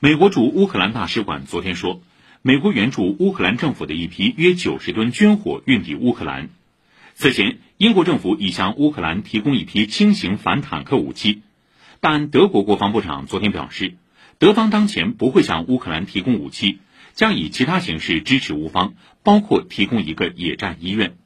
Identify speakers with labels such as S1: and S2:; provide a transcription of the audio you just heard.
S1: 美国驻乌克兰大使馆昨天说美国援助乌克兰政府的一批约九十吨军火运抵乌克兰。此前英国政府已向乌克兰提供一批轻型反坦克武器。但德国国防部长昨天表示德方当前不会向乌克兰提供武器将以其他形式支持乌方包括提供一个野战医院。